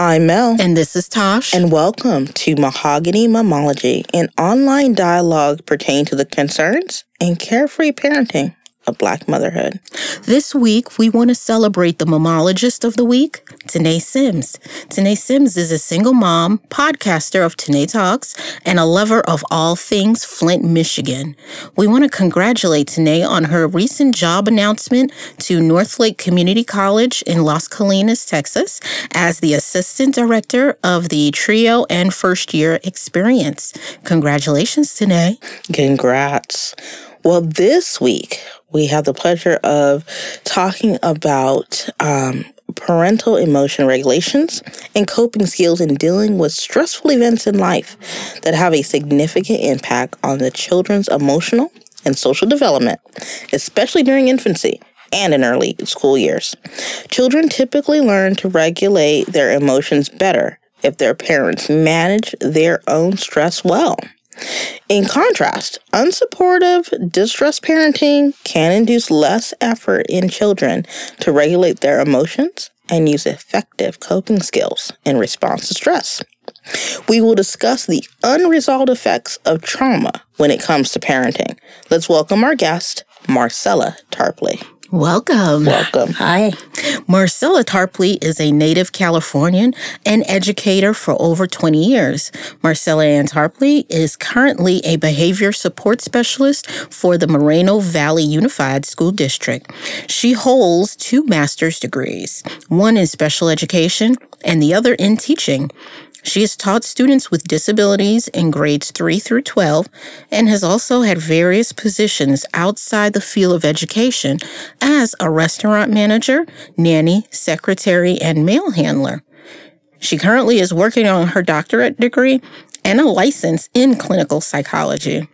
I'm Mel. And this is Tosh. And welcome to Mahogany Momology, an online dialogue pertaining to the concerns and carefree parenting of Black motherhood. This week, we want to celebrate the momologist of the week, Tanae Sims. Tanae Sims is a single mom, podcaster of Tanae Talks, and a lover of all things Flint, Michigan. We want to congratulate Tanae on her recent job announcement to Northlake Community College in Las Colinas, Texas, as the assistant director of the trio and first year experience. Congratulations, Tanae. Congrats. Well, this week we have the pleasure of talking about um, parental emotion regulations and coping skills in dealing with stressful events in life that have a significant impact on the children's emotional and social development, especially during infancy and in early school years. Children typically learn to regulate their emotions better if their parents manage their own stress well. In contrast, unsupportive, distressed parenting can induce less effort in children to regulate their emotions and use effective coping skills in response to stress. We will discuss the unresolved effects of trauma when it comes to parenting. Let's welcome our guest, Marcella Tarpley. Welcome. Welcome. Hi. Marcella Tarpley is a native Californian and educator for over 20 years. Marcella Ann Tarpley is currently a behavior support specialist for the Moreno Valley Unified School District. She holds two master's degrees, one in special education and the other in teaching. She has taught students with disabilities in grades 3 through 12 and has also had various positions outside the field of education as a restaurant manager, nanny, secretary, and mail handler. She currently is working on her doctorate degree and a license in clinical psychology.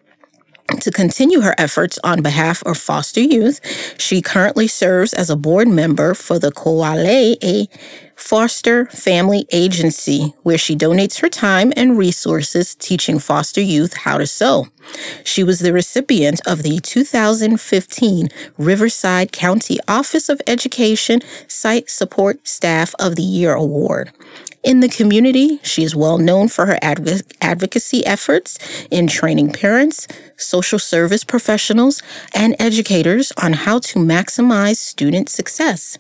To continue her efforts on behalf of foster youth, she currently serves as a board member for the Koale Foster Family Agency, where she donates her time and resources teaching foster youth how to sew. She was the recipient of the 2015 Riverside County Office of Education Site Support Staff of the Year Award. In the community, she is well known for her adv- advocacy efforts in training parents, social service professionals, and educators on how to maximize student success.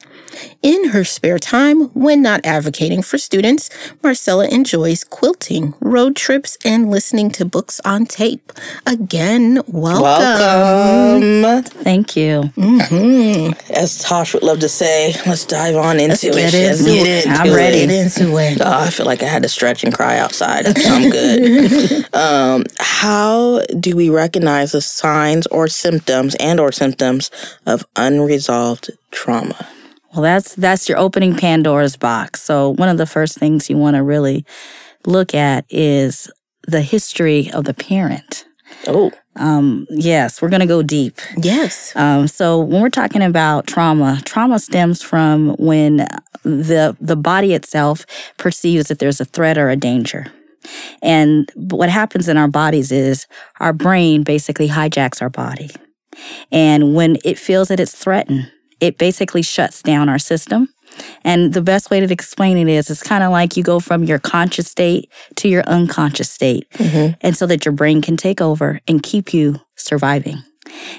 In her spare time, when not advocating for students, Marcella enjoys quilting, road trips, and listening to books on tape. Again, welcome. Welcome. Thank you. Mm-hmm. As Tosh would love to say, let's dive on into let's it. Get into it. I'm ready. Get into it. Oh, I feel like I had to stretch and cry outside. I'm good. um, how do we recognize the signs or symptoms and or symptoms of unresolved trauma? Well, that's that's your opening Pandora's box. So one of the first things you want to really look at is the history of the parent. Oh. Um, yes, we're going to go deep. Yes. Um, so when we're talking about trauma, trauma stems from when the the body itself perceives that there's a threat or a danger. And what happens in our bodies is our brain basically hijacks our body. And when it feels that it's threatened, it basically shuts down our system. And the best way to explain it is it's kind of like you go from your conscious state to your unconscious state. Mm-hmm. And so that your brain can take over and keep you surviving.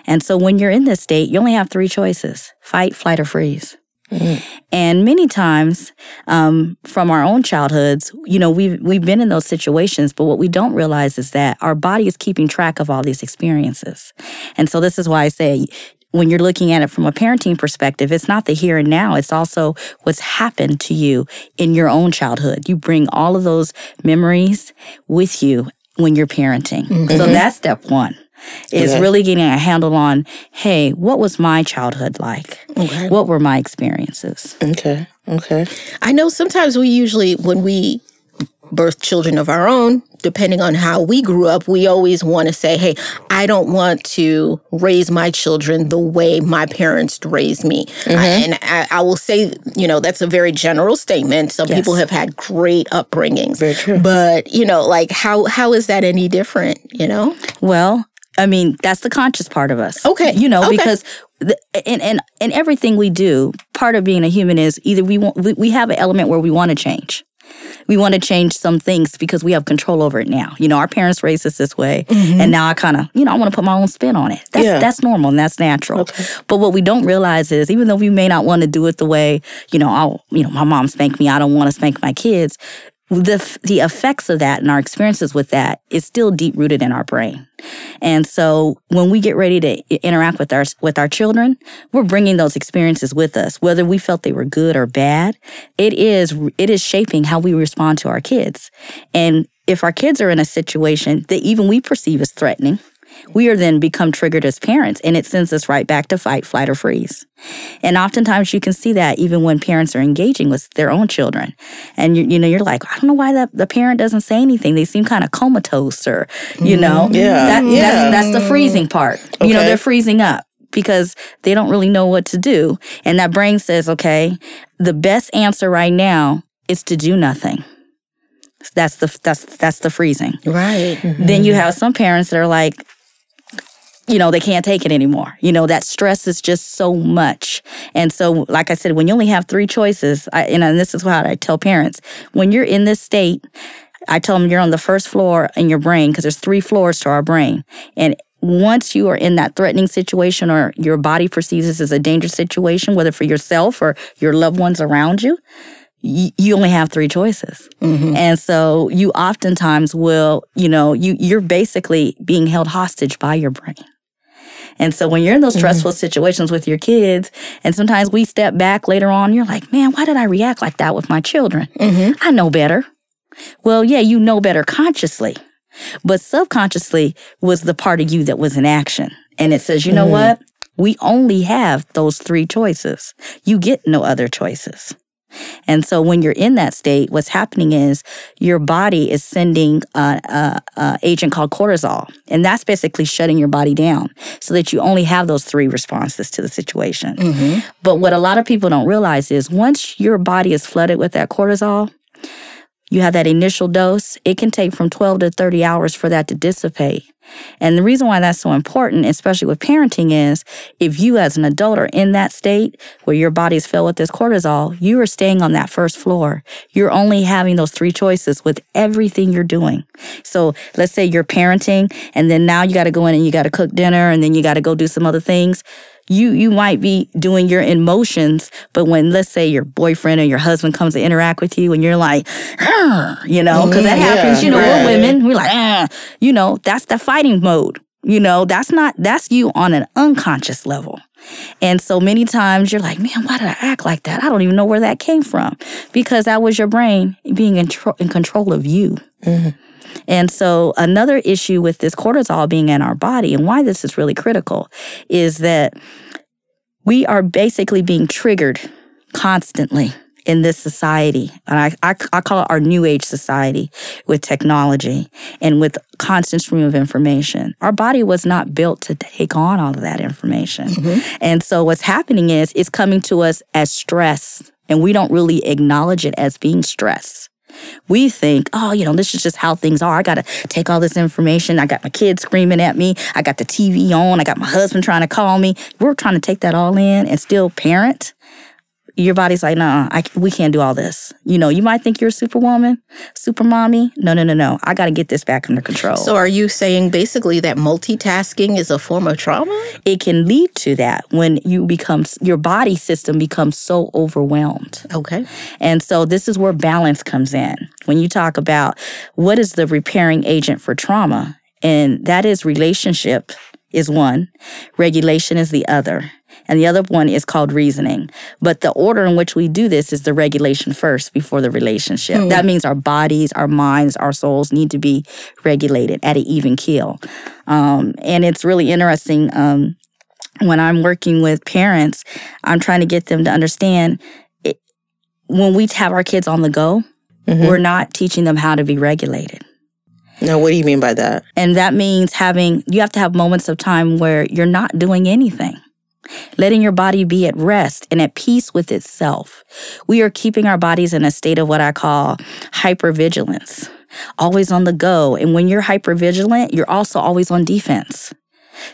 And so when you're in this state, you only have three choices fight, flight, or freeze. Mm-hmm. And many times, um, from our own childhoods, you know, we've we've been in those situations, but what we don't realize is that our body is keeping track of all these experiences. And so this is why I say when you're looking at it from a parenting perspective, it's not the here and now, it's also what's happened to you in your own childhood. You bring all of those memories with you when you're parenting. Mm-hmm. So that's step one. Is okay. really getting a handle on, hey, what was my childhood like? Okay. What were my experiences? Okay. Okay. I know sometimes we usually, when we birth children of our own, depending on how we grew up, we always want to say, hey, I don't want to raise my children the way my parents raised me. Mm-hmm. I, and I, I, will say, you know, that's a very general statement. Some yes. people have had great upbringings. Very true. But, you know, like how how is that any different, you know? Well, I mean, that's the conscious part of us. Okay. You know, okay. because the, in, in, in everything we do, part of being a human is either we want, we, we have an element where we want to change. We want to change some things because we have control over it now. You know, our parents raised us this way, mm-hmm. and now I kind of, you know, I want to put my own spin on it. That's Yeah. that's normal and that's natural. Okay. But what we don't realize is, even though we may not want to do it the way, you know, I'll, you know, my mom spanked me, I don't want to spank my kids. The the effects of that and our experiences with that is still deep rooted in our brain. And so when we get ready to interact with our with our children, we're bringing those experiences with us, whether we felt they were good or bad. It is it is shaping how we respond to our kids. And if our kids are in a situation that even we perceive as threatening, we are then become triggered as parents and it sends us right back to fight, flight, or freeze. And oftentimes you can see that even when parents are engaging with their own children. And you, you know, you're like, I don't know why that the parent doesn't say anything. They seem kind of comatose or, you mm-hmm. know, Yeah. that, Yeah. that's, that's the freezing part. You know, they're freezing up because they don't really know what to do. And that brain says, okay, the best answer right now is to do nothing. That's the that's that's the freezing. Right. Then you mm-hmm. have some parents that are like, you know, they can't take it anymore. You know, that stress is just so much. And so, like I said, when you only have three choices, I, and this is what I tell parents when you're in this state, I tell them you're on the first floor in your brain because there's three floors to our brain. And once you are in that threatening situation or your body perceives this as a dangerous situation, whether for yourself or your loved ones around you, you only have three choices. Mm-hmm. And so you oftentimes will, you know, you you're basically being held hostage by your brain. And so when you're in those mm-hmm. stressful situations with your kids, and sometimes we step back later on, you're like, man, why did I react like that with my children? Mm-hmm. I know better. Well, yeah, you know better consciously, but subconsciously was the part of you that was in action. And it says, you know mm-hmm. what? We only have those three choices. You get no other choices. And so when you're in that state, what's happening is your body is sending a, a, a agent called cortisol, and that's basically shutting your body down so that you only have those three responses to the situation. Mm-hmm. But what a lot of people don't realize is once your body is flooded with that cortisol, you have that initial dose, it can take from 12 to 30 hours for that to dissipate. And the reason why that's so important, especially with parenting, is if you as an adult are in that state where your body's filled with this cortisol, you are staying on that first floor. You're only having those three choices with everything you're doing. So let's say you're parenting and then now you got to go in and you got to cook dinner and then you got to go do some other things you you might be doing your emotions, but when let's say your boyfriend or your husband comes to interact with you, and you're like, you know, because that Mhm, happens. yeah, You know, right. we're women. We're like, ah, you know, that's the fighting mode. You know, that's not that's you on an unconscious level. And so many times you're like, man, why did I act like that? I don't even know where that came from because that was your brain being in, tro- in control of you. And so, another issue with this cortisol being in our body and why this is really critical is that we are basically being triggered constantly in this society. And I, I, I call it our new age society with technology and with constant stream of information. Our body was not built to take on all of that information. Mm-hmm. And so, what's happening is it's coming to us as stress, and we don't really acknowledge it as being stress we think, oh, you know, this is just how things are. I got to take all this information. I got my kids screaming at me. I got the TV on. I got my husband trying to call me. We're trying to take that all in and still parent. Your body's like, nah, I, we can't do all this. You know, you might think you're a superwoman, super mommy. No, no, no, no. I got to get this back under control. So, are you saying basically that multitasking is a form of trauma? it can lead to that when you become, your body system becomes so overwhelmed. Okay. And so this is where balance comes in. When you talk about what is the repairing agent for trauma, and that is relationship is one, regulation is the other. And the other one is called reasoning. But the order in which we do this is the regulation first before the relationship. That means our bodies, our minds, our souls need to be regulated at an even keel. Um, and it's really interesting. Um, when I'm working with parents, I'm trying to get them to understand it, when we have our kids on the go, we're not teaching them how to be regulated. Now, what do you mean by that? And that means having, you have to have moments of time where you're not doing anything. Letting your body be at rest and at peace with itself. We are keeping our bodies in a state of what I call hypervigilance, always on the go. And when you're hypervigilant, you're also always on defense.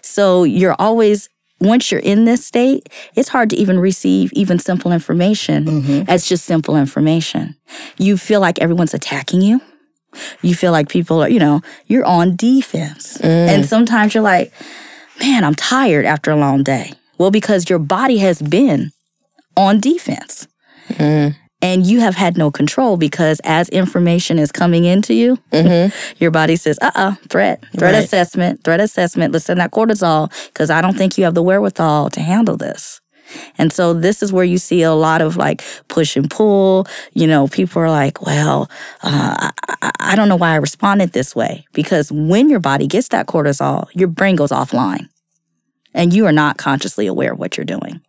So you're always once you're in this state, it's hard to even receive even simple information Mm-hmm. as just simple information. You feel like everyone's attacking you. You feel like people are, you know, you're on defense. And sometimes you're like, man, I'm tired after a long day. Well, because your body has been on defense. And you have had no control because as information is coming into you, your body says, uh uh threat, threat Right. assessment, threat assessment, let's send that cortisol because I don't think you have the wherewithal to handle this. And so this is where you see a lot of like push and pull. You know, people are like, well, uh, I- I don't know why I responded this way. Because when your body gets that cortisol, your brain goes offline and you are not consciously aware of what you're doing.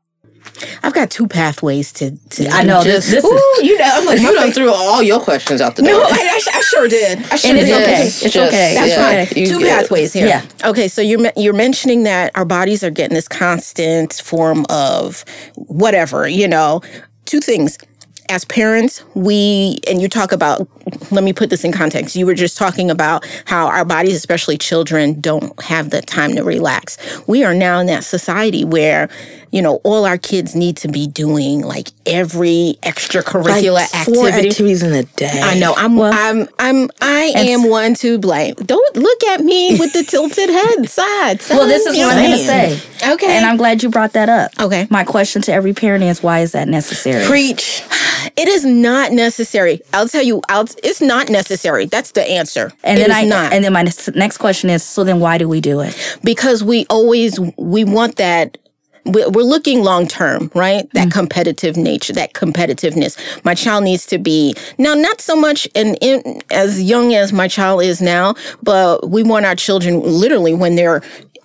I've got two pathways to. to I know this, this is, you know, I'm like, you done threw all your questions out the door. No, I, I, I sure did. I sure and it's did. okay. Just- It's just- okay. That's yeah. okay. Two pathways here. Yeah. Okay, so you're you're mentioning that our bodies are getting this constant form of whatever, you know. Two things. As parents, we and you talk about let me put this in context. You were just talking about how our bodies, especially children, don't have the time to relax. We are now in that society where, you know, all our kids need to be doing like every extracurricular like four activity. activities in a day. I know. I'm. I'm. I'm. I am one to blame. Don't look at me with the tilted head side. Well, this is what I'm going to say. Okay. And I'm glad you brought that up. Okay. My question to every parent is why is that necessary? Preach. It is not necessary. I'll tell you. I'll, it's not necessary. That's the answer. and It then is I not and then my next question is so then why do we do it? because we always we want that. we- We're looking long term, right? That mm-hmm. competitive nature, that competitiveness. My child needs to be now, not so much in, in as young as my child is now, but we want our children literally when they're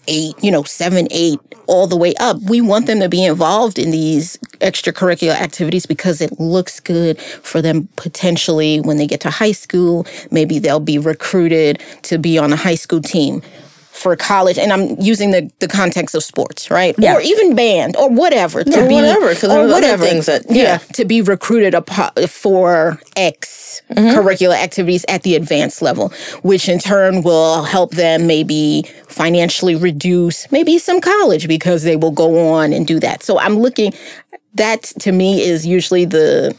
eight, you know, seven, eight, all the way up. We want them to be involved in these extracurricular activities because it looks good for them potentially when they get to high school. Maybe they'll be recruited to be on a high school team for college. And I'm using the, the context of sports, right? Yeah. Or even band or whatever. To Yeah, be, whatever, or there are other whatever. things that- yeah. yeah. To be recruited for X Mm-hmm. curricular activities at the advanced level, which in turn will help them maybe financially reduce maybe some college because they will go on and do that. So I'm looking that to me is usually the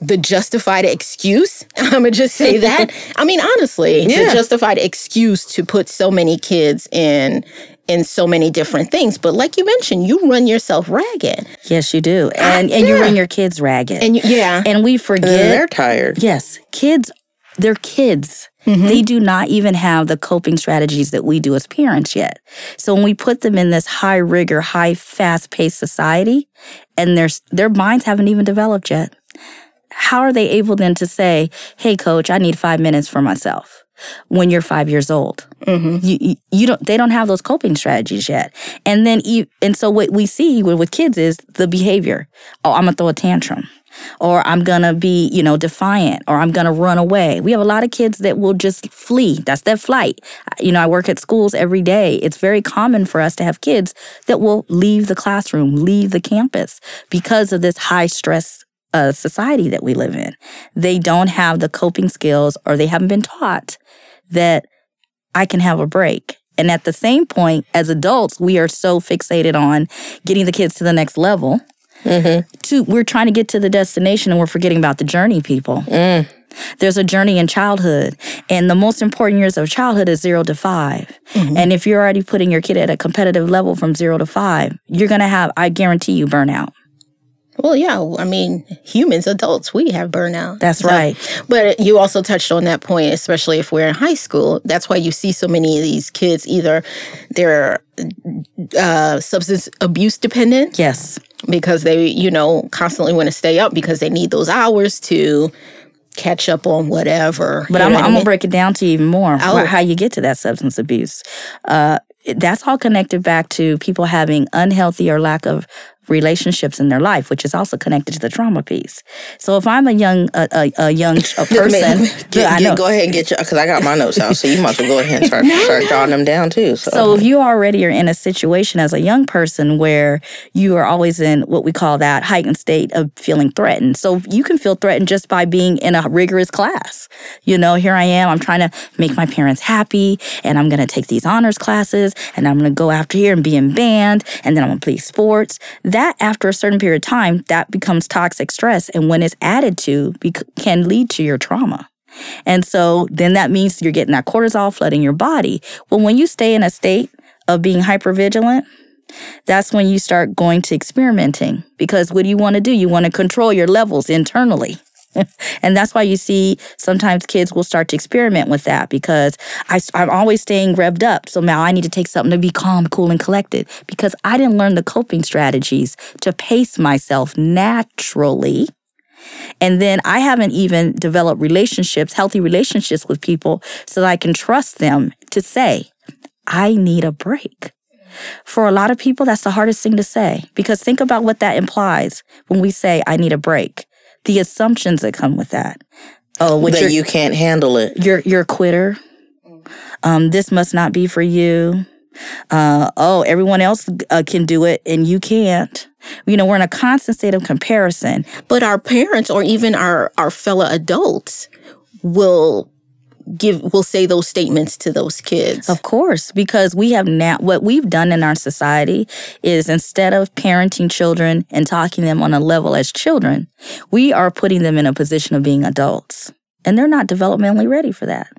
the justified excuse. I'm gonna just say that. I mean, honestly, the justified excuse to put so many kids in in so many different things. But like you mentioned, you run yourself ragged, Yes, you do. And and you run your kids ragged. and you, yeah, and we forget then they're tired. Yes, kids, they're kids. Mm-hmm. They do not even have the coping strategies that we do as parents yet. So when we put them in this high rigor, high fast paced society, and their their minds haven't even developed yet, how are they able then to say, "Hey, coach, I need five minutes for myself"? When you're five years old, mm-hmm. you, you you don't they don't have those coping strategies yet, and then you, and so what we see with, with kids is the behavior. Oh, I'm gonna throw a tantrum or I'm gonna be, you know, defiant, or I'm gonna run away. We have a lot of kids that will just flee. That's their flight. You know, I work at schools every day. It's very common for us to have kids that will leave the classroom, leave the campus because of this high stress uh, society that we live in. They don't have the coping skills, or they haven't been taught that I can have a break. And at the same point, as adults, we are so fixated on getting the kids to the next level Mm-hmm. to we're trying to get to the destination and we're forgetting about the journey people mm. there's a journey in childhood and the most important years of childhood is zero to 5 mm-hmm. and if you're already putting your kid at a competitive level from zero to five you're gonna have i guarantee you burnout Well, yeah. I mean, humans, adults, we have burnout. That's So- right. But you also touched on that point, especially if we're in high school. That's why you see so many of these kids either they're uh, substance abuse dependent yes because they, you know, constantly want to stay up because they need those hours to catch up on whatever. But You I'm, I'm gonna break it down to you even more Oh. how you get to that substance abuse. Uh, that's all connected back to people having unhealthy or lack of relationships in their life, which is also connected to the trauma piece. So if I'm a young a, a, a young a person, get, get, go ahead and get your because I got my notes out, so you might as well go ahead and start, start jotting them down too. So. so if you already are in a situation as a young person where you are always in what we call that heightened state of feeling threatened, so you can feel threatened just by being in a rigorous class. You know, here I am, I'm trying to make my parents happy, and I'm going to take these honors classes, and I'm going to go after here and be in band, and then I'm going to play sports that after a certain period of time, that becomes toxic stress. And when it's added to, can lead to your trauma. And so then that means you're getting that cortisol flooding your body. Well, when you stay in a state of being hypervigilant, that's when you start going to experimenting because what do you want to do? You want to control your levels internally. and that's why you see sometimes kids will start to experiment with that because I, I'm always staying revved up. So now I need to take something to be calm, cool, and collected because I didn't learn the coping strategies to pace myself naturally. And then I haven't even developed relationships, healthy relationships with people so that I can trust them to say, I need a break. For a lot of people, that's the hardest thing to say because think about what that implies when we say, I need a break the assumptions that come with that. Oh, that you can't handle it. You're you're a quitter. Um, this must not be for you. Uh, oh, everyone else uh, can do it and you can't. You know, we're in a constant state of comparison. But our parents or even our our fellow adults will give will say those statements to those kids. Of course, because we have now what we've done in our society is instead of parenting children and talking them on a level as children, we are putting them in a position of being adults. And they're not developmentally ready for that.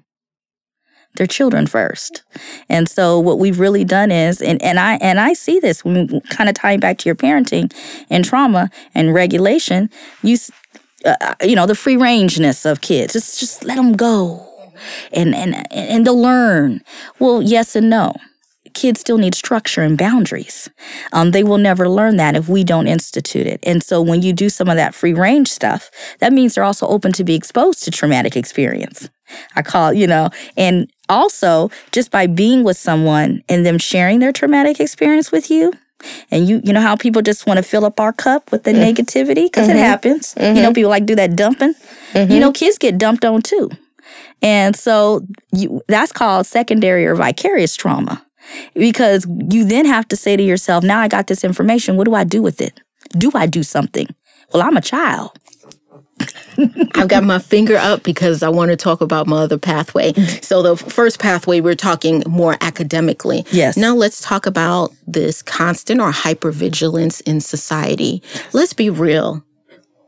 They're children first. And so what we've really done is and, and I and I see this when kind of tying back to your parenting and trauma and regulation, you uh, you know the free rangeness of kids. Just just let them go and and and to learn. Well, yes and no. Kids still need structure and boundaries. Um, they will never learn that if we don't institute it. And so when you do some of that free range stuff, that means they're also open to be exposed to traumatic experience. I call, you know, and also just by being with someone and them sharing their traumatic experience with you, and you you know how people just want to fill up our cup with the mm. negativity because mm-hmm. it happens. Mm-hmm. You know, mm-hmm. people like do that dumping. Mm-hmm. You know, kids get dumped on too. And so you, that's called secondary or vicarious trauma because you then have to say to yourself, now I got this information. What do I do with it? Do I do something? Well, I'm a child. I've got my finger up because I want to talk about my other pathway. So, the first pathway, we're talking more academically. Yes. Now, let's talk about this constant or hypervigilance in society. Let's be real.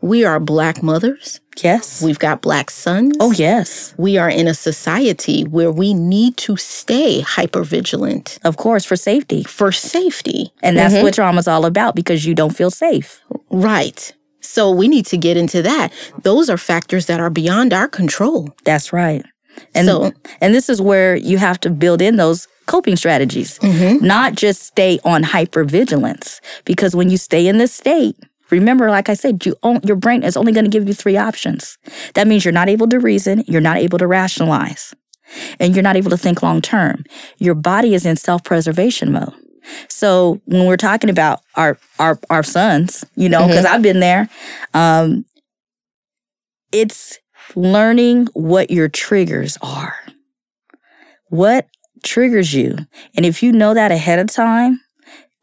We are Black mothers. Yes. We've got Black sons. Oh, yes. We are in a society where we need to stay hyper vigilant. Of course, for safety. For safety. And that's mm-hmm. what trauma's all about because you don't feel safe. Right. So we need to get into that. Those are factors that are beyond our control. That's right. And so, and this is where you have to build in those coping strategies, mm-hmm. not just stay on hypervigilance. Because when you stay in this state, Remember, like I said, you own, your brain is only going to give you three options. That means you're not able to reason, you're not able to rationalize, and you're not able to think long term. Your body is in self preservation mode. So when we're talking about our our our sons, you know, because mm-hmm. I've been there, um, it's learning what your triggers are. What triggers you, and if you know that ahead of time,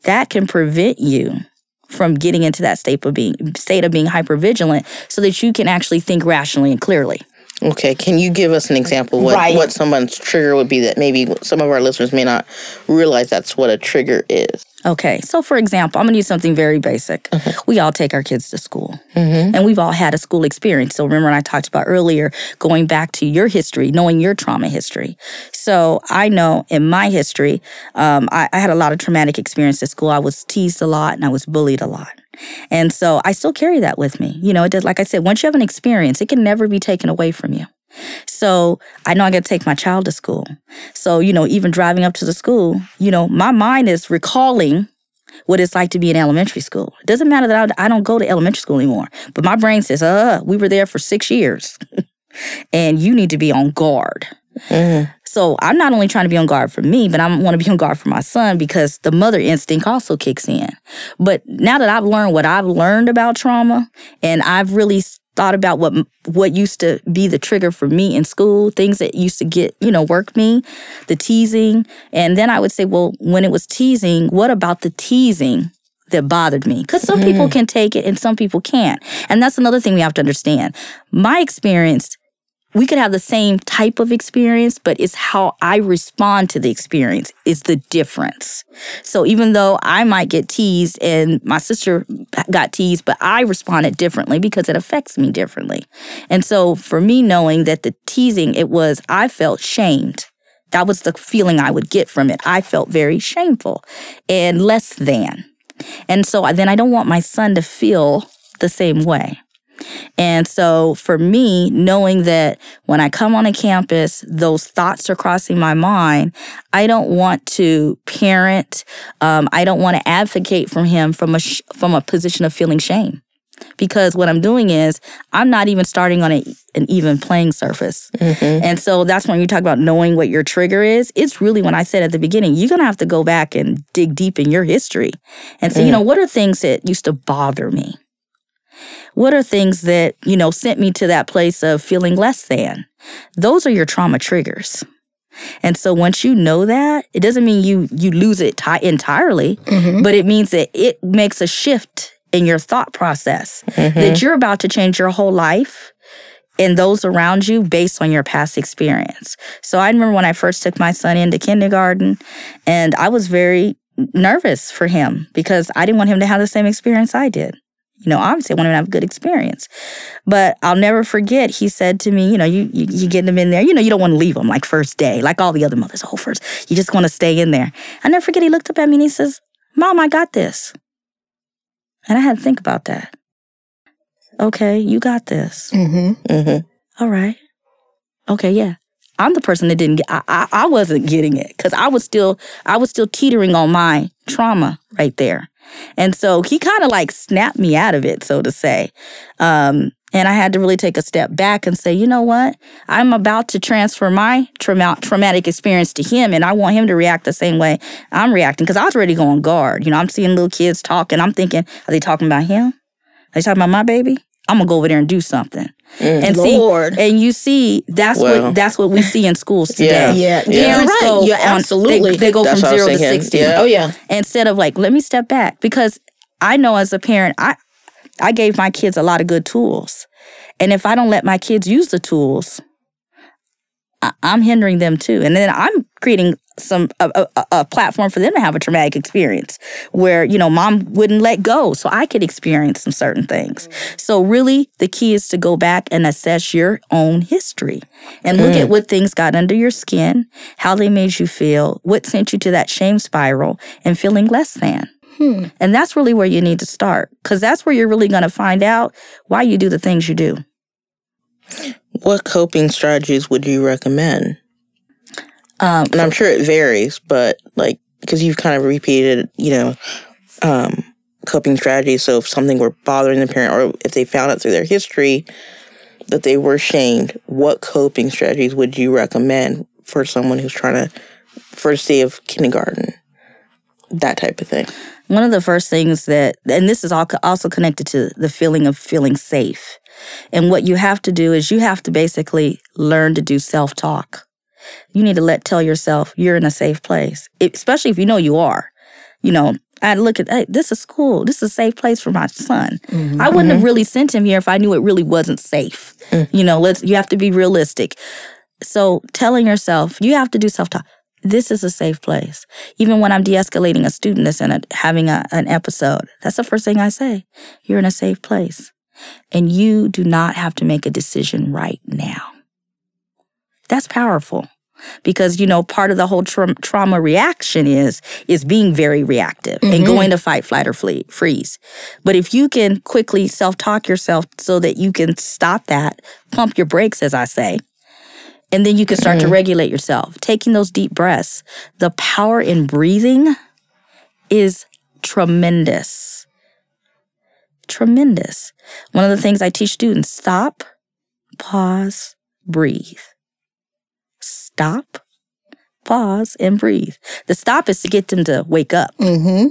that can prevent you from getting into that state of being state of being hyper vigilant so that you can actually think rationally and clearly. Okay, can you give us an example what right. what someone's trigger would be that maybe some of our listeners may not realize that's what a trigger is? Okay, so for example, I'm gonna use something very basic. Mm-hmm. We all take our kids to school, mm-hmm. and we've all had a school experience. So remember, when I talked about earlier, going back to your history, knowing your trauma history. So I know in my history, um, I, I had a lot of traumatic experience at school. I was teased a lot, and I was bullied a lot. And so I still carry that with me. You know, it does, like I said, once you have an experience, it can never be taken away from you. So I know I got to take my child to school. So, you know, even driving up to the school, you know, my mind is recalling what it's like to be in elementary school. It doesn't matter that I, I don't go to elementary school anymore, but my brain says, uh, we were there for six years and you need to be on guard. Mm-hmm. So I'm not only trying to be on guard for me, but I want to be on guard for my son because the mother instinct also kicks in. But now that I've learned what I've learned about trauma and I've really thought about what what used to be the trigger for me in school, things that used to get, you know, work me, the teasing, and then I would say, well, when it was teasing, what about the teasing that bothered me because some mm. people can take it and some people can't. And that's another thing we have to understand. My experience, we could have the same type of experience, but it's how I respond to the experience is the difference. So even though I might get teased and my sister got teased, but I responded differently because it affects me differently. And so for me, knowing that the teasing, it was, I felt shamed. That was the feeling I would get from it. I felt very shameful and less than. And so then I don't want my son to feel the same way. And so for me, knowing that when I come on a campus, those thoughts are crossing my mind, I don't want to parent. Um, I don't want to advocate for him from a sh- from a position of feeling shame because what I'm doing is I'm not even starting on a, an even playing surface. Mm-hmm. And so that's when you talk about knowing what your trigger is. It's really when I said at the beginning, you're going to have to go back and dig deep in your history and say, mm. you know, what are things that used to bother me? What are things that, you know, sent me to that place of feeling less than? Those are your trauma triggers. And so once you know that, it doesn't mean you you lose it t- entirely, mm-hmm. but it means that it makes a shift in your thought process mm-hmm. that you're about to change your whole life and those around you based on your past experience. So I remember when I first took my son into kindergarten and I was very nervous for him because I didn't want him to have the same experience I did. You know, obviously I want him to have a good experience. But I'll never forget, he said to me, you know, you, you, you get him in there, you know, you don't want to leave him like first day, like all the other mothers, oh, first, you just want to stay in there. I never forget, he looked up at me and he says, Mom, I got this. And I had to think about that. Okay, you got this. Mm-hmm. Mm-hmm. All right. Okay, yeah. I'm the person that didn't get. I, I, I wasn't getting it because I was still I was still teetering on my trauma right there, and so he kind of like snapped me out of it, so to say. Um, and I had to really take a step back and say, you know what? I'm about to transfer my trauma- traumatic experience to him, and I want him to react the same way I'm reacting because I was already going guard. You know, I'm seeing little kids talking. I'm thinking, are they talking about him? Are they talking about my baby? I'm gonna go over there and do something. Mm, and Lord. see, and you see, that's well, what that's what we see in schools today. yeah, yeah, Parents right. go You're absolutely. they, they, go that's from zero to sixty. Yeah. Oh yeah. Instead of like, let me step back because I know as a parent, I I gave my kids a lot of good tools. And if I don't let my kids use the tools, I- am hindering them too. And then I'm creating some a, a, a, platform for them to have a traumatic experience where you know mom wouldn't let go so i could experience some certain things so really the key is to go back and assess your own history and look mm. at what things got under your skin how they made you feel what sent you to that shame spiral and feeling less than Hmm. And that's really where you need to start because that's where you're really going to find out why you do the things you do. What coping strategies would you recommend? Um, and I'm sure it varies, but like, because you've kind of repeated, you know, um, coping strategies. So if something were bothering the parent or if they found out through their history that they were shamed, what coping strategies would you recommend for someone who's trying to first day of kindergarten? That type of thing. One of the first things that, and this is also connected to the feeling of feeling safe. And what you have to do is you have to basically learn to do self talk. You need to let tell yourself you're in a safe place, it, especially if you know you are. You know, I look at hey, this is school. This is a safe place for my son. Mm-hmm. I wouldn't have really sent him here if I knew it really wasn't safe. Mm-hmm. You know, let's you have to be realistic. So telling yourself you have to do self talk this is a safe place. Even when I'm de escalating a student that's in a, having a, an episode, that's the first thing I say. You're in a safe place. And you do not have to make a decision right now. That's powerful because you know part of the whole tra- trauma reaction is is being very reactive mm-hmm. and going to fight flight or flee, freeze but if you can quickly self-talk yourself so that you can stop that pump your brakes as i say and then you can start mm-hmm. to regulate yourself. Taking those deep breaths. The power in breathing is tremendous. Tremendous. One of the things I teach students stop, pause, breathe. stop, pause, and breathe. The stop is to get them to wake up. Mm-hmm.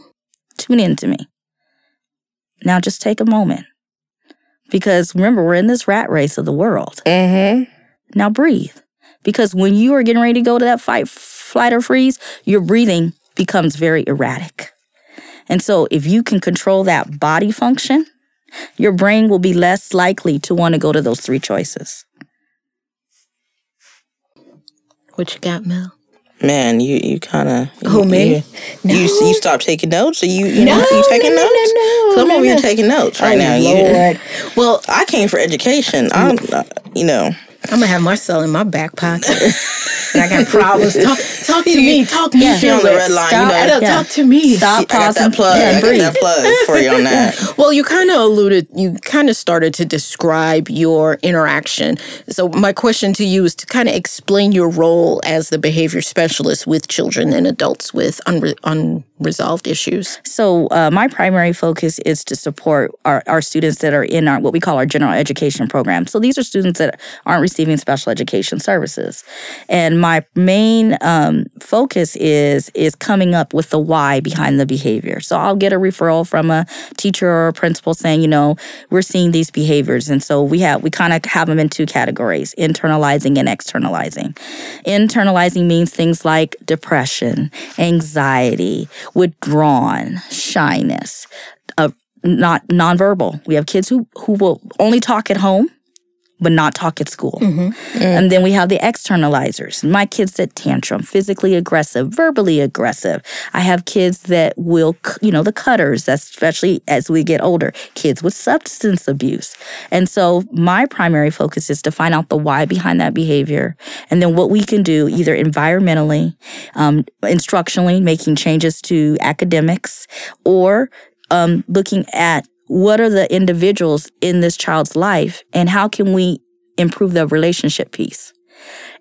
Tune in to me. Now just take a moment. Because remember, we're in this rat race of the world. Mm-hmm. Now breathe. Because when you are getting ready to go to that fight, flight, or freeze, your breathing becomes very erratic. And so if you can control that body function, your brain will be less likely to want to go to those three choices. What you got, Mel? Man, you you kind of Who, me? You, you you stop taking notes, Are you you know you taking no, notes? no, no, Some no, of you no. taking notes right Oh, now. You, Well, I came for education. I'm, uh, you know, I'm gonna have Marcel in my back pocket. and I got problems. Talk, talk to me. Talk to me. Yeah. on the red line. Stop. You know, Yeah. Talk to me. Stop, got pause, that and plug. yeah, I got breathe. that plug for you on that. Well, you kind of alluded, you kind of started to describe your interaction. So, my question to you is to kind of explain your role as the behavior specialist with children and adults with unre- unresolved issues. So, uh, my primary focus is to support our, our students that are in our what we call our general education program. So, these are students that aren't receiving special education services, and my main um, focus is is coming up with the why behind the behavior. So, I'll get a referral from a teacher or a principal saying, you know, we're seeing these behaviors, and so we have we kind of have them in two categories: internalizing and externalizing. Internalizing means things like depression, anxiety, withdrawn, shyness, uh, not nonverbal. We have kids who who will only talk at home but not talk at school. And then we have the externalizers. My kids that tantrum, physically aggressive, verbally aggressive. I have kids that will, you know, the cutters, especially as we get older, kids with substance abuse. And so my primary focus is to find out the why behind that behavior and then what we can do either environmentally, um, instructionally, making changes to academics, or um, looking at what are the individuals in this child's life and how can we improve the relationship piece?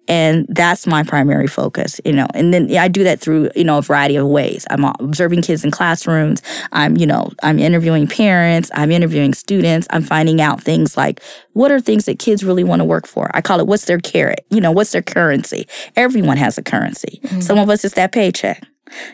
And that's my primary focus you know and then i do that through you know a variety of ways. I'm observing kids in classrooms. I'm you know i'm interviewing parents. I'm interviewing students. I'm finding out things like what are things that kids really want to work for? I call it what's their carrot? You know what's their currency? Everyone has a currency. Mm-hmm. Some of us it's that paycheck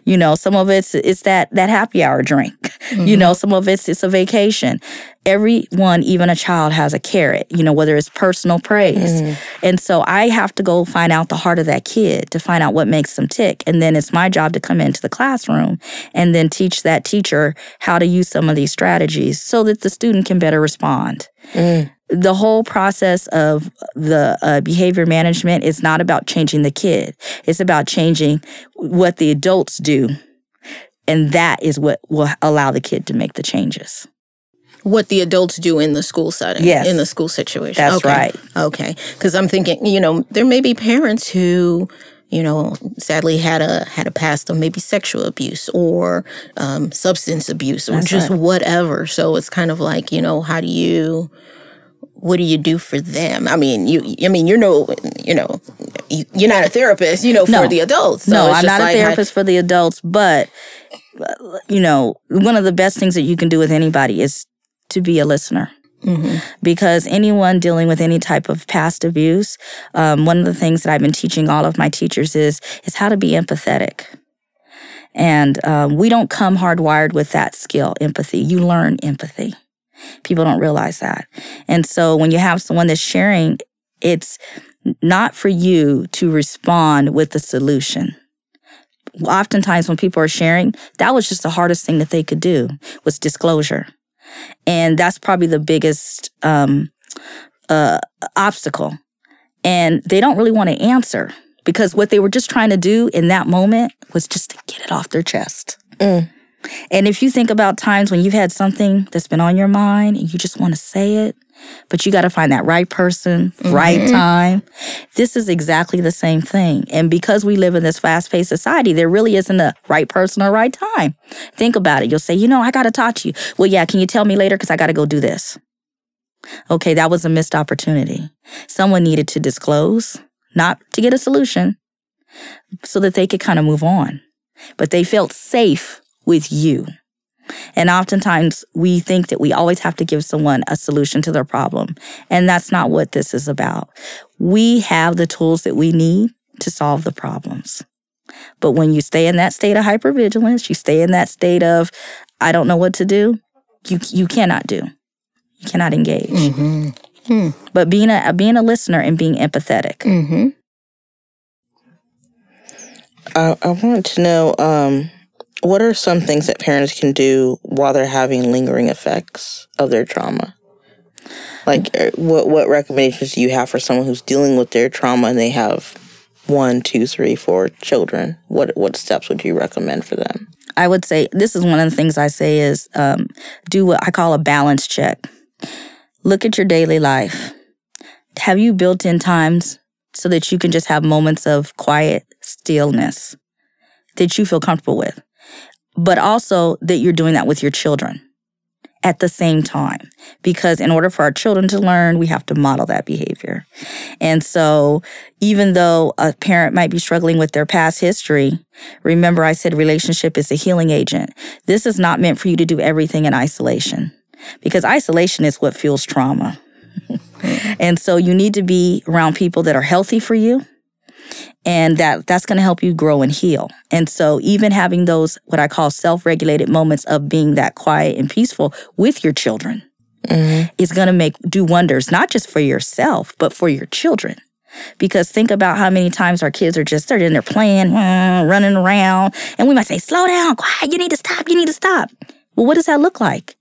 you know, some of it's it's that that happy hour drink. You mm-hmm. know, some of it's it's a vacation. Everyone, even a child, has a carrot. You know, whether it's personal praise, mm-hmm. and so I have to go find out the heart of that kid to find out what makes them tick, and then it's my job to come into the classroom and then teach that teacher how to use some of these strategies so that the student can better respond mm. The whole process of the uh, behavior management is not about changing the kid. It's about changing what the adults do. And that is what will allow the kid to make the changes. What the adults do in the school setting, Yes. in the school situation. That's Okay. right. Okay, because I'm thinking, you know, there may be parents who, you know, sadly had a had a past of maybe sexual abuse or um, substance abuse or just whatever. So it's kind of like, you know, how do you what do you do for them? I mean, you. I mean, you're no, you know, you, you're not a therapist, you know, for No. the adults. So no, I'm not like a therapist for the adults, but, you know, one of the best things that you can do with anybody is to be a listener. Because anyone dealing with any type of past abuse, um, one of the things that I've been teaching all of my teachers is is how to be empathetic. And um, we don't come hardwired with that skill, empathy. You learn empathy. People don't realize that. And so when you have someone that's sharing, it's not for you to respond with the solution. Oftentimes when people are sharing, that was just the hardest thing that they could do was disclosure. And that's probably the biggest um, uh, obstacle. And they don't really want to answer because what they were just trying to do in that moment was just to get it off their chest. And if you think about times when you've had something that's been on your mind and you just want to say it, but you got to find that right person, mm-hmm. right time. This is exactly the same thing. And because we live in this fast paced society, there really isn't a right person or right time. Think about it. You'll say, you know, I got to talk to you. Well, yeah, can you tell me later? Because I got to go do this. Okay, that was a missed opportunity. Someone needed to disclose, not to get a solution, so that they could kind of move on. But they felt safe with you. And oftentimes we think that we always have to give someone a solution to their problem. And that's not what this is about. We have the tools that we need to solve the problems. But when you stay in that state of hypervigilance, you stay in that state of, I don't know what to do, you, you cannot do. You cannot engage. Mm-hmm. But being a being a listener and being empathetic. Mm-hmm. I, I want to know um, what are some things that parents can do while they're having lingering effects of their trauma? Like, uh, what what recommendations do you have for someone who's dealing with their trauma and they have one, two, three, four children? What what steps would you recommend for them? I would say this is one of the things I say is um, do what I call a balance check. Look at your daily life. Have you built in times so that you can just have moments of quiet stillness that you feel comfortable with? But also that you're doing that with your children at the same time. Because in order for our children to learn, we have to model that behavior. And so, even though a parent might be struggling with their past history, remember I said relationship is a healing agent. This is not meant for you to do everything in isolation because isolation is what fuels trauma. and so, you need to be around people that are healthy for you and that that's going to help you grow and heal. And so even having those what I call self-regulated moments of being that quiet and peaceful with your children mm-hmm. is going to make do wonders not just for yourself but for your children. Because think about how many times our kids are just they're in there playing, running around, and we might say, "Slow down, quiet. You need to stop. You need to stop." Well, what does that look like?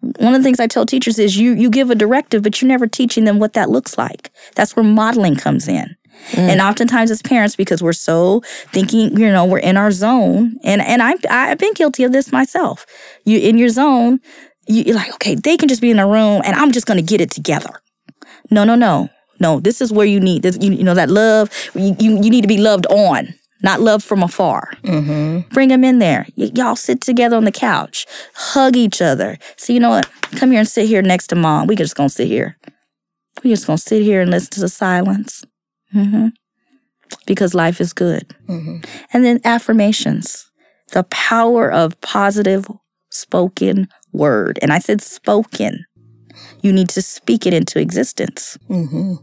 One of the things I tell teachers is you you give a directive, but you're never teaching them what that looks like. That's where modeling comes in. Mm. And oftentimes as parents, because we're so thinking, you know, we're in our zone. And and I I've been guilty of this myself. You in your zone, you, you're like, okay, they can just be in a room and I'm just gonna get it together. No, no, no. No, this is where you need this, you, you know, that love, you, you you need to be loved on, not loved from afar. Mm-hmm. Bring them in there. Y- y'all sit together on the couch, hug each other. So you know what? Come here and sit here next to mom. We just gonna sit here. We just gonna sit here and listen to the silence. Hmm Because life is good. And then affirmations, the power of positive spoken word. And I said spoken. You need to speak it into existence. Mm-hmm.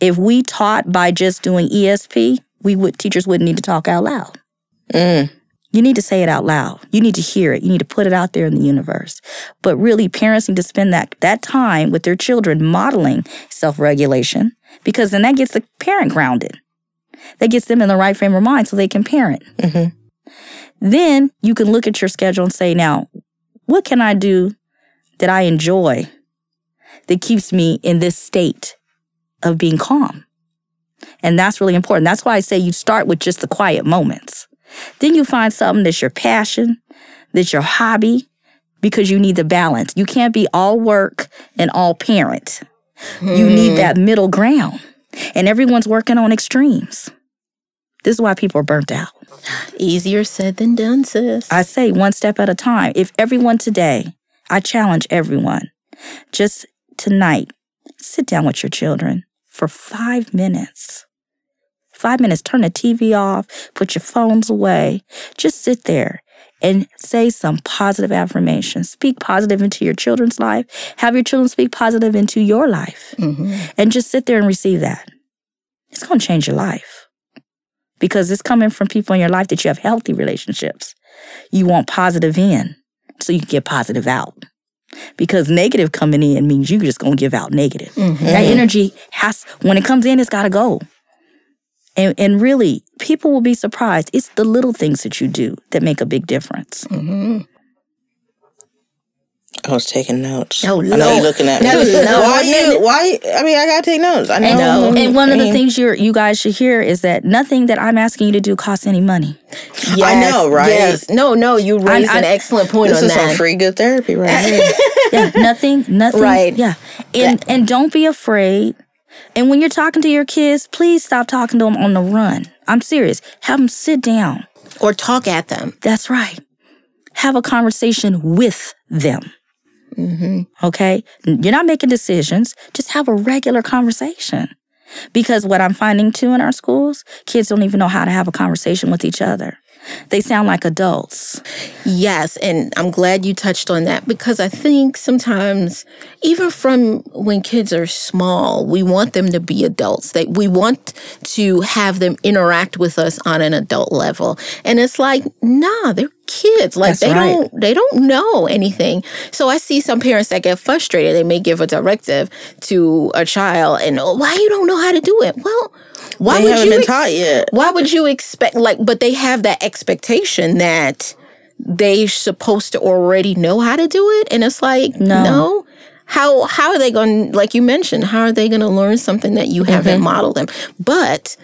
If we taught by just doing ESP, we would teachers wouldn't need to talk out loud. Mm. You need to say it out loud. You need to hear it. You need to put it out there in the universe. But really, parents need to spend that, that time with their children modeling self regulation because then that gets the parent grounded. That gets them in the right frame of mind so they can parent. Mhm. Then you can look at your schedule and say, now, what can I do that I enjoy that keeps me in this state of being calm? And that's really important. That's why I say you start with just the quiet moments. Then you find something that's your passion, that's your hobby, because you need the balance. You can't be all work and all parent. You need hmm. that middle ground. And everyone's working on extremes. This is why people are burnt out. Easier said than done, sis. I say one step at a time. If everyone today, I challenge everyone, just tonight, sit down with your children for five minutes. Five minutes, turn the TV off, put your phones away, just sit there and say some positive affirmations. Speak positive into your children's life. Have your children speak positive into your life. Mm-hmm. And just sit there and receive that. It's going to change your life because it's coming from people in your life that you have healthy relationships. You want positive in so you can get positive out. Because negative coming in means you're just going to give out negative. That mm-hmm. energy has, when it comes in, it's got to go. And, and really, people will be surprised. It's the little things that you do that make a big difference. Mm-hmm. I was taking notes. Oh, I know you're looking at me. No, no, why you? Why? I mean, I gotta take notes. I know. And, and one of the I mean, things you you guys should hear is that nothing that I'm asking you to do costs any money. Yes, I know, right? Yes. No, no, you raised I- an excellent point This on is some that. free good therapy right here. Yeah, nothing, nothing. Right. Yeah. And and don't be afraid. And when you're talking to your kids, please stop talking to them on the run. I'm serious. Have them sit down. or talk at them. That's right. Have a conversation with them. Mm-hmm. Okay? You're not making decisions. Just have a regular conversation. Because what I'm finding too in our schools, kids don't even know how to have a conversation with each other. They sound like adults. Yes, and I'm glad you touched on that because I think sometimes even from when kids are small, we want them to be adults. That we want to have them interact with us on an adult level. And it's like, nah, they're kids. Like That's they right. don't they don't know anything. So I see some parents that get frustrated. They may give a directive to a child and oh, why you don't know how to do it? Well, why They would haven't you been taught yet. why would you expect like but they have that expectation that they supposed to already know how to do it and it's like No. no, how how are they going like you mentioned how are they going to learn something that you haven't mm-hmm. modeled them but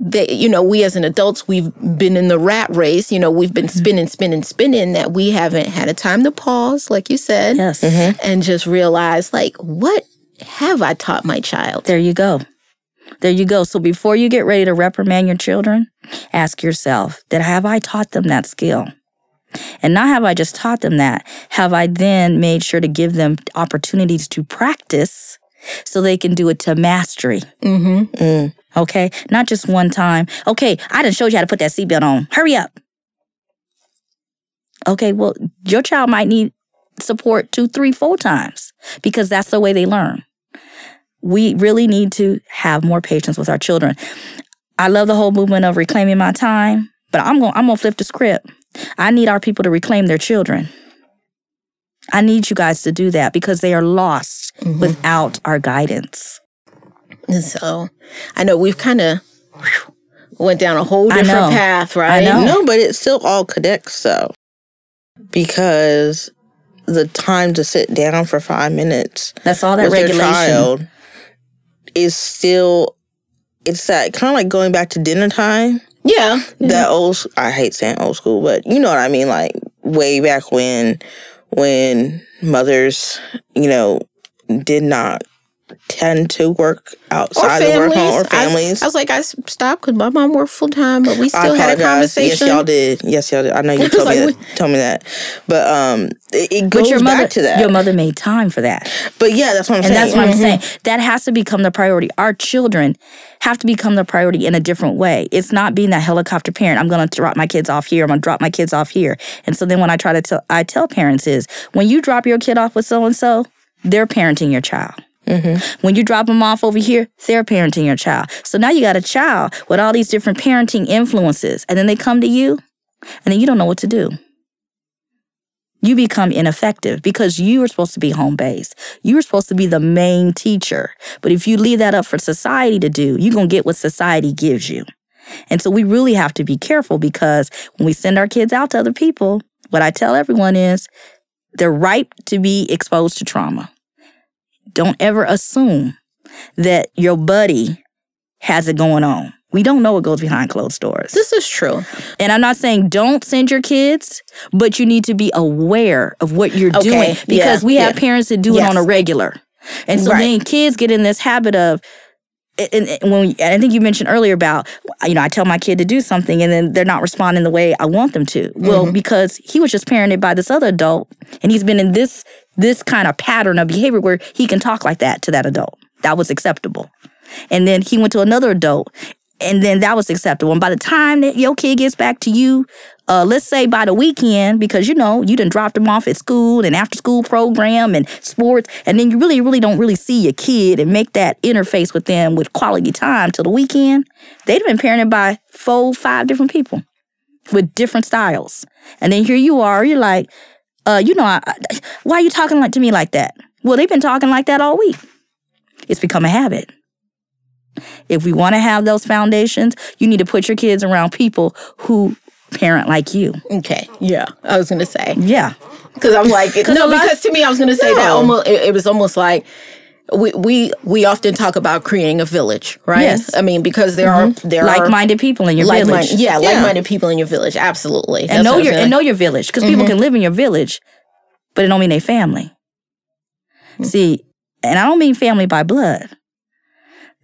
they you know we as an adults we've been in the rat race you know we've been mm-hmm. spinning spinning spinning that we haven't had a time to pause like you said Yes. Mm-hmm. Mm-hmm. and just realize like what have i taught my child There you go. There you go. So before you get ready to reprimand your children, ask yourself, did have I taught them that skill? And not have I just taught them that, have I then made sure to give them opportunities to practice so they can do it to mastery? mm-hmm mm. Okay? Not just one time. Okay, I done showed you how to put that seatbelt on. Hurry up. Okay, well, your child might need support two, three, four times because that's the way they learn. We really need to have more patience with our children. I love the whole movement of reclaiming my time, but I'm going I'm going to flip the script. I need our people to reclaim their children. I need you guys to do that because they are lost mm-hmm. without our guidance. And so I know we've kind of went down a whole different path, right? know. No, but it still all connects though. Because the time to sit down for five minutes That's all that regulation child is still it's that kind of like going back to dinner time. Yeah. That old I hate saying old school, but you know what I mean, like way back when when mothers, you know, did not tend to work outside of work home or families. I, was like, I stopped because my mom worked full time, but we I still had a conversation. Yes, y'all did. Yes, y'all did. I know you told me like, that. Told me that. But um, it, it goes your mother, back to that. your mother made time for that. but yeah, that's what I'm And saying. that's what I'm saying. That has to become the priority. Our children have to become the priority in a different way. It's not being that helicopter parent. I'm going to drop my kids off here. I'm going to drop my kids off here. And so then when I try to tell, I tell parents is when you drop your kid off with so and so, they're parenting your child. Mm-hmm. When you drop them off over here, they're parenting your child. So now you got a child with all these different parenting influences, and then they come to you, and then you don't know what to do. You become ineffective because you were supposed to be home based. You were supposed to be the main teacher. But if you leave that up for society to do, you're going to get what society gives you. And so we really have to be careful because when we send our kids out to other people, what I tell everyone is they're ripe to be exposed to trauma. Don't ever assume that your buddy has it going on. We don't know what goes behind closed doors. this is true. And I'm not saying don't send your kids, but you need to be aware of what you're Okay, doing because yeah, we have yeah. parents that do it on a regular. And so Right. then kids get in this habit of and when we, I think you mentioned earlier about you know I tell my kid to do something and then they're not responding the way I want them to. Well, Mm-hmm. because he was just parented by this other adult and he's been in this this kind of pattern of behavior where he can talk like that to that adult. That was acceptable. And then he went to another adult and then that was acceptable. And by the time that your kid gets back to you, uh, let's say by the weekend, because you know you done dropped them off at school and after school program and sports, and then you really, really don't really see your kid and make that interface with them with quality time till the weekend. They've been parented by four, five different people with different styles, and then here you are, you're like, uh, you know, I, I- why are you talking like to me like that? Well, they've been talking like that all week. It's become a habit. If we want to have those foundations, you need to put your kids around people who parent like you. Okay. Yeah. I was gonna say Yeah. because I'm like it's no, because to me I was gonna say that almost it, it was almost like. We, we we often talk about creating a village, right? Yes. Mm-hmm. I mean, because there are there Like-minded people in your like village. yeah, Yeah. like-minded people in your village. Absolutely, and That's know I was your and know your village because people can live in your village, but it don't mean they family. See, and I don't mean family by blood.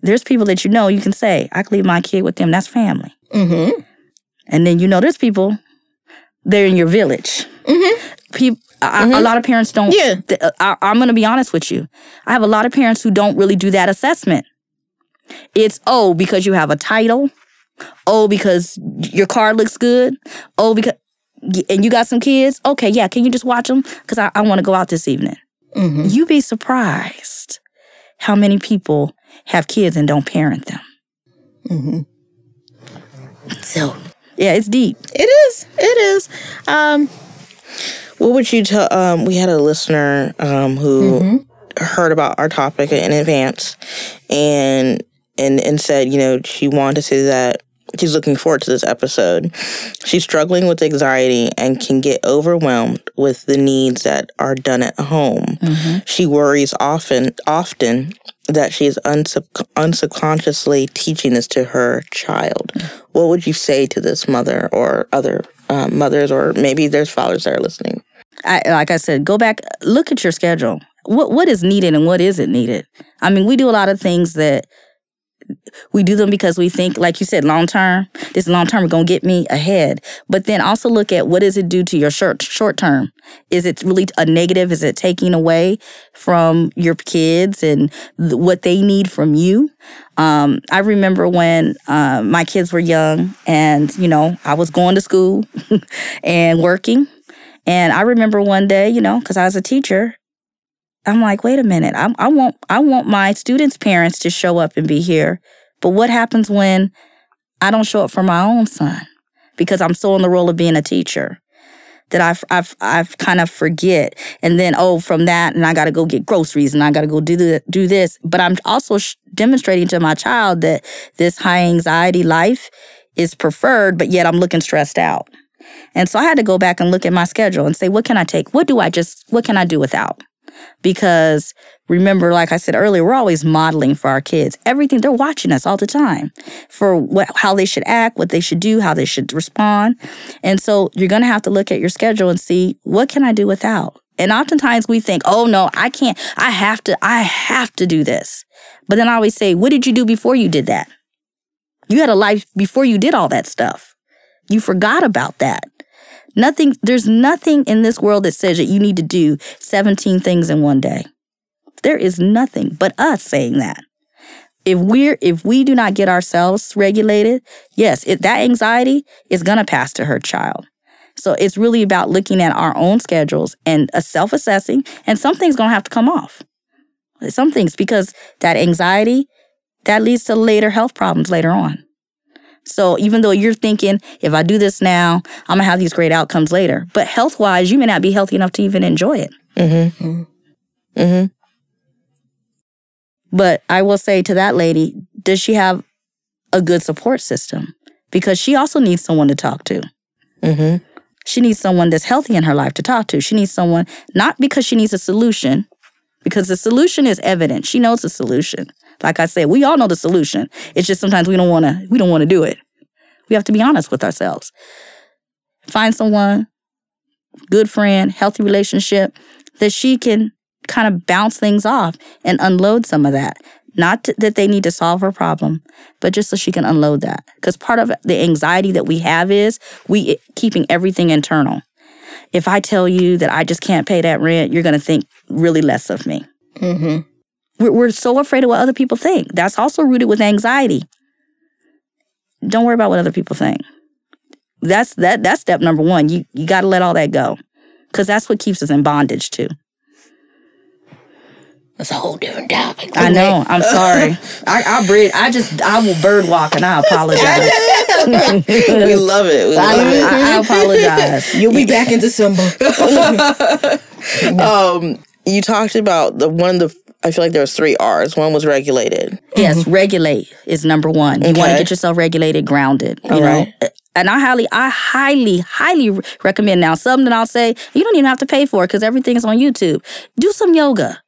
There's people that you know you can say I can leave my kid with them. That's family. Mhm. And then you know there's people they're in your village. People, a lot of parents don't. Yeah. th- uh, I, I'm going to be honest with you. I have a lot of parents who don't really do that assessment. It's oh because you have a title Oh, because your car looks good. Oh, because and you got some kids. Okay, yeah. Can you just watch them? Because I, I want to go out this evening. Mm-hmm. You'd be surprised how many people have kids and don't parent them. Mm-hmm. So yeah, it's deep. It is. It is. Um, What would you tell? Um, we had a listener um, who heard about our topic in advance, and and and said, you know, she wanted to say that she's looking forward to this episode. She's struggling with anxiety and can get overwhelmed with the needs that are done at home. She worries often, often that she is unsub- unsubconsciously teaching this to her child. What would you say to this mother or other um, mothers, or maybe there's fathers that are listening? I, like I said, go back, look at your schedule. What what is needed and what isn't needed. I mean, we do a lot of things that we do them because we think, like you said, long term. This long term is gonna get me ahead. But then also look at what does it do to your short short term. Is it really a negative? Is it taking away from your kids and th- what they need from you? Um, I remember when uh, my kids were young, and you know, I was going to school and working. And I remember one day, you know, because I was a teacher, I'm like, wait a minute, I, I want I want my students' parents to show up and be here. But what happens when I don't show up for my own son because I'm so in the role of being a teacher that I've I've I've kind of forget, and then oh, from that, and I got to go get groceries, and I got to go do the, do this. But I'm also sh- demonstrating to my child that this high anxiety life is preferred, but yet I'm looking stressed out. And so I had to go back and look at my schedule and say, what can I take? What do I just, what can I do without? Because remember, like I said earlier, we're always modeling for our kids. Everything, they're watching us all the time for what, how they should act, what they should do, how they should respond. And so you're going to have to look at your schedule and see, what can I do without? And oftentimes we think, oh no, I can't, I have to, I have to do this. But then I always say, what did you do before you did that? You had a life before you did all that stuff. You forgot about that. Nothing, there's nothing in this world that says that you need to do 17 things in one day. There is nothing but us saying that. If we're if we do not get ourselves regulated, yes, it, that anxiety is to pass to her child. So it's really about looking at our own schedules and uh, self-assessing and some things going to have to come off. Some things because that anxiety that leads to later health problems later on. So even though you're thinking, if I do this now, I'm gonna have these great outcomes later, but health wise, you may not be healthy enough to even enjoy it. Mm-hmm. Mm-hmm. But I will say to that lady, does she have a good support system? Because she also needs someone to talk to. Mm-hmm. She needs someone that's healthy in her life to talk to. She needs someone, not because she needs a solution, because the solution is evident. She knows the solution. Like I said, we all know the solution. It's just sometimes we don't want to we don't want to do it. We have to be honest with ourselves. Find someone, good friend, healthy relationship that she can kind of bounce things off and unload some of that. Not to, that they need to solve her problem, but just so she can unload that. Because part of the anxiety that we have is we keeping everything internal. If I tell you that I just can't pay that rent, you're going to think really less of me. Mm-hmm. We're, we're so afraid of what other people think. That's also rooted with anxiety. Don't worry about what other people think. That's that. That's step number one. You you got to let all that go, because that's what keeps us in bondage too. That's a whole different topic. I know. I'm sorry. I I breed. I just I will bird walk and I apologize. we love it. We love it. I, I apologize. You'll be back in December. Um, you talked about the one of the. I feel like there was three R's. One was regulated. Yes, regulate is number one. You want to get yourself regulated, grounded. You All know, right. and I highly, I highly, highly recommend now something that I'll say you don't even have to pay for it because everything is on YouTube. Do some yoga.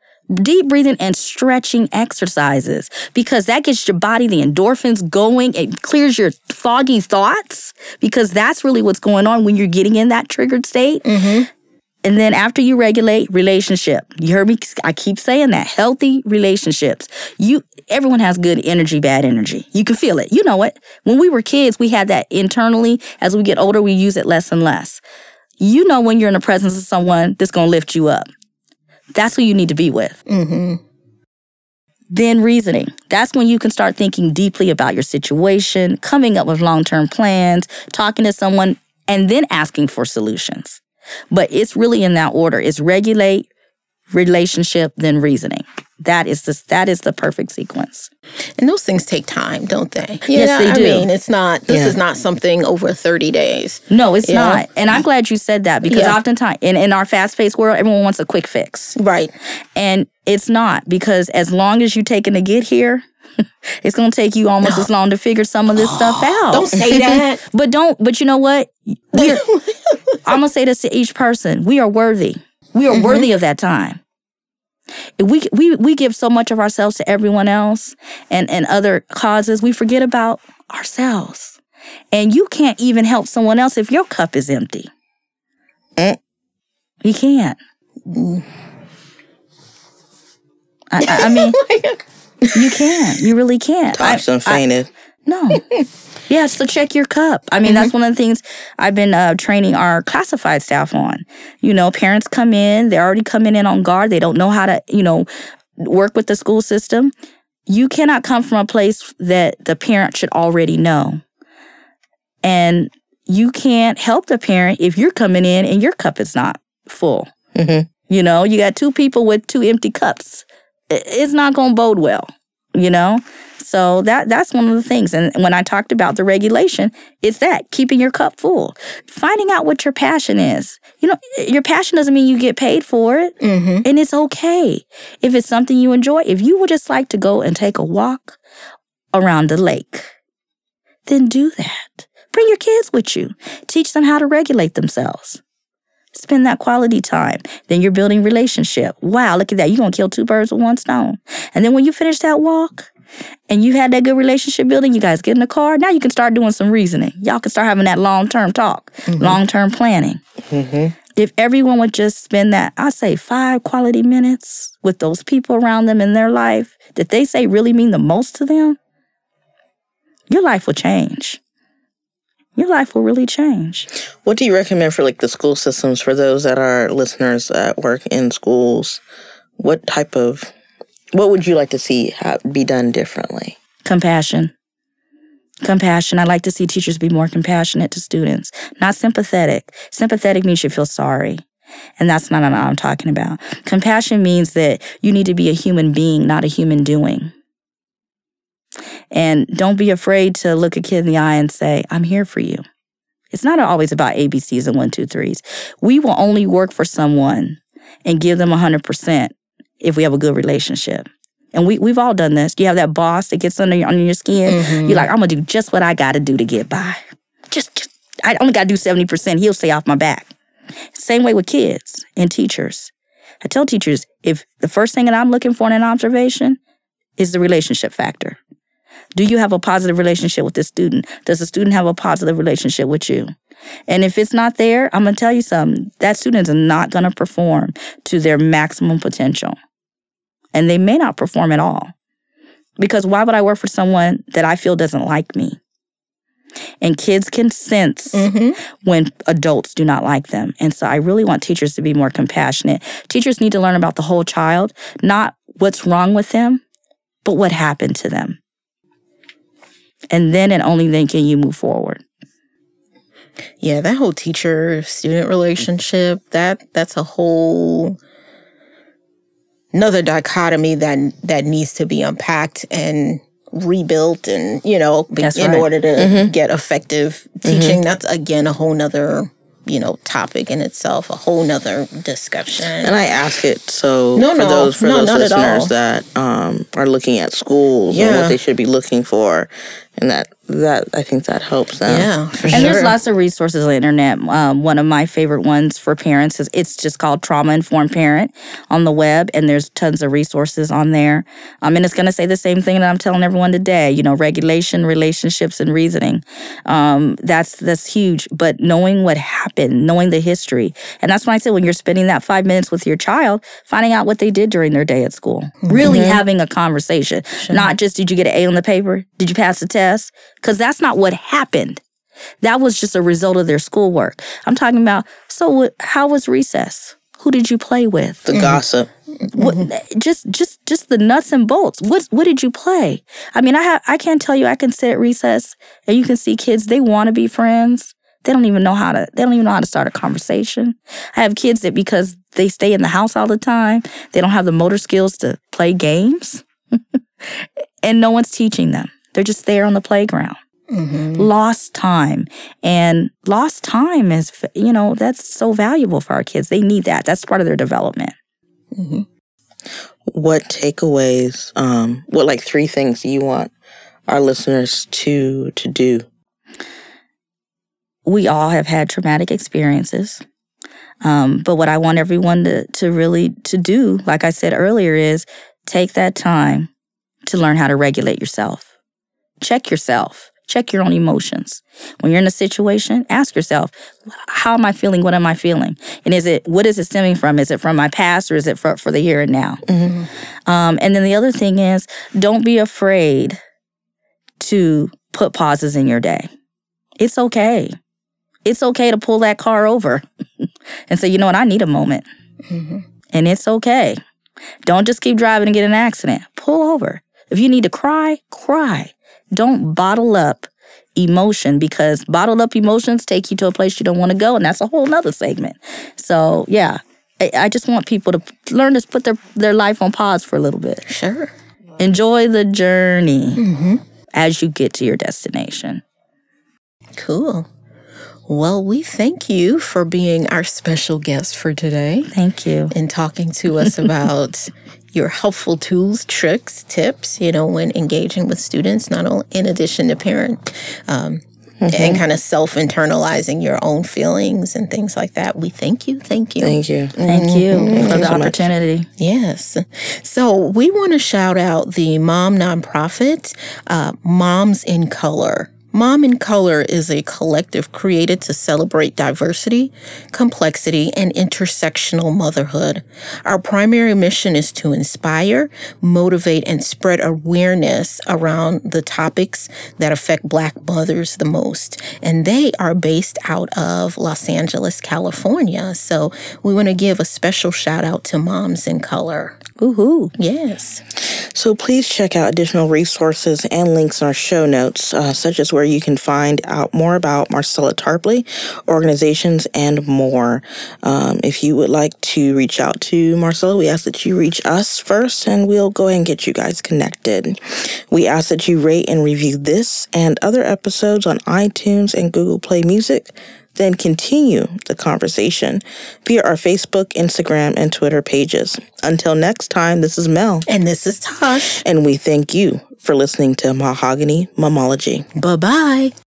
Deep breathing and stretching exercises because that gets your body the endorphins going. It clears your foggy thoughts because that's really what's going on when you're getting in that triggered state. Mm-hmm. And then after you regulate relationship, you heard me. I keep saying that healthy relationships. You, everyone has good energy, bad energy. You can feel it. You know it. When we were kids, we had that internally. As we get older, we use it less and less. You know when you're in the presence of someone that's gonna lift you up. That's who you need to be with. mm-hmm. then reasoning. That's when you can start thinking deeply about your situation, coming up with long term plans, talking to someone, and then asking for solutions. But it's really in that order. It's regulate, relationship, then reasoning. That is the that is the perfect sequence. And those things take time, don't they? You Yes, know, they I do. mean, it's not. This Yeah. is not something over thirty days. No, it's Yeah. not. And I'm glad you said that because Yeah. oftentimes in, in our fast paced world, everyone wants a quick fix. Right. And it's not because as long as you're taking to get here, it's gonna take you almost as long to figure some of this stuff out. Don't say that. But don't. But you know what? We're, I'm gonna say this to each person: we are worthy. We are worthy of that time. If we we we give so much of ourselves to everyone else and and other causes, we forget about ourselves. And you can't even help someone else if your cup is empty. Mm. You can't. I, I I mean, you can't. You really can't. Tops and fainted. no. yeah, so check your cup. I mean, that's one of the things I've been uh, training our classified staff on. You know, parents come in, they're already coming in on guard. They don't know how to, you know, work with the school system. You cannot come from a place that the parent should already know. And you can't help the parent if you're coming in and your cup is not full. Mhm. You know, you got two people with two empty cups. It's not going to bode well, you know? So that that's one of the things. And when I talked about the regulation, it's that keeping your cup full, finding out what your passion is. You know, your passion doesn't mean you get paid for it, Mm-hmm. and it's okay if it's something you enjoy. If you would just like to go and take a walk around the lake, then do that. Bring your kids with you. Teach them how to regulate themselves. Spend that quality time. Then you're building relationship. Wow, look at that. You're gonna kill two birds with one stone. And then when you finish that walk and you had that good relationship building, you guys get in the car. Now you can start doing some reasoning. Y'all can start having that long-term talk, mm-hmm. long-term planning. Mm-hmm. If everyone would just spend that, I say five quality minutes with those people around them in their life that they say really mean the most to them, your life will change. Your life will really change. What do you recommend for like the school systems for those that are listeners that work in schools? What type of what would you like to see be done differently? Compassion. Compassion. I like to see teachers be more compassionate to students, not sympathetic. Sympathetic means you feel sorry. And that's not what I'm talking about. Compassion means that you need to be a human being, not a human doing. And don't be afraid to look a kid in the eye and say, I'm here for you. It's not always about ABCs and one, two, threes. We will only work for someone and give them 100% if we have a good relationship. And we, we've all done this. You have that boss that gets under your, under your skin. You're mm-hmm. like, I'm going to do just what I got to do to get by. Just, just I only got to do 70%. He'll stay off my back. Same way with kids and teachers. I tell teachers if the first thing that I'm looking for in an observation is the relationship factor. Do you have a positive relationship with the student? Does the student have a positive relationship with you? And if it's not there, I'm going to tell you something. That student is not going to perform to their maximum potential. And they may not perform at all. Because why would I work for someone that I feel doesn't like me? And kids can sense mm-hmm. when adults do not like them. And so I really want teachers to be more compassionate. Teachers need to learn about the whole child, not what's wrong with them, but what happened to them. And then and only then can you move forward. Yeah, that whole teacher student relationship, that that's a whole another dichotomy that that needs to be unpacked and rebuilt and you know That's in right. order to get effective teaching that's again a whole nother you know topic in itself a whole nother discussion And I ask it so No, for no. those for No, those not at all. listeners that um, are looking at schools and what they should be looking for, and that that I think that helps them. yeah for And sure there's lots of resources on the internet. Um, one of my favorite ones for parents is it's just called Trauma Informed Parent on the web, and there's tons of resources on there. Um, and it's going to say the same thing that I'm telling everyone today. You know, regulation, relationships, and reasoning. Um, that's that's huge. But knowing what happened, knowing the history, and that's why I said when you're spending that five minutes with your child, finding out what they did during their day at school, really having a conversation, not just did you get an A on the paper, did you pass the test, because that's not what happened. That was just a result of their schoolwork. I'm talking about, so what, how was recess? Who did you play with? The gossip. What, just just just the nuts and bolts. What what did you play? I mean, I have I can't tell you. I can sit at recess and you can see kids. They want to be friends. They don't even know how to. They don't even know how to start a conversation. I have kids that because they stay in the house all the time, they don't have the motor skills to play games, and no one's teaching them. They're just there on the playground. Lost time. And lost time is, you know, that's so valuable for our kids. They need that. That's part of their development. What takeaways? Um, what like three things do you want our listeners to to do? We all have had traumatic experiences. Um, but what I want everyone to, to really to do, like I said earlier, is take that time to learn how to regulate yourself. Check yourself. Check your own emotions. When you're in a situation, ask yourself, how am I feeling? What am I feeling? And is it what is it stemming from? Is it from my past or is it for, for the here and now? Um, and then the other thing is, don't be afraid to put pauses in your day. It's okay. It's okay to pull that car over and say, you know what, I need a moment. And it's okay. Don't just keep driving and get an accident. Pull over. If you need to cry, cry. Don't bottle up emotion because bottled up emotions take you to a place you don't want to go. And that's a whole nother segment. So, yeah, I, I just want people to learn to put their, their life on pause for a little bit. Sure. Enjoy the journey mm-hmm. as you get to your destination. Cool. Well, we thank you for being our special guest for today Thank you. and talking to us about your helpful tools, tricks, tips, you know, when engaging with students, not only in addition to parent um, and kind of self internalizing your own feelings and things like that. We thank you. Thank you. Thank you. Thank you for you the so much. opportunity. Yes. So we want to shout out the mom nonprofit, uh, Moms in Color. Mom in Color is a collective created to celebrate diversity, complexity, and intersectional motherhood. Our primary mission is to inspire, motivate, and spread awareness around the topics that affect Black mothers the most. And they are based out of Los Angeles, California. So we want to give a special shout out to Moms in Color. Woohoo. Yes. So please check out additional resources and links in our show notes, uh, such as where you can find out more about Marcella Tarpley, organizations, and more. Um, if you would like to reach out to Marcella, we ask that you reach us first, and we'll go ahead and get you guys connected. We ask that you rate and review this and other episodes on iTunes and Google Play Music. Then continue the conversation via our Facebook, Instagram, and Twitter pages. Until next time, this is Mel. And this is Tosh. And we thank you for listening to Mahogany Mammology. Bye bye.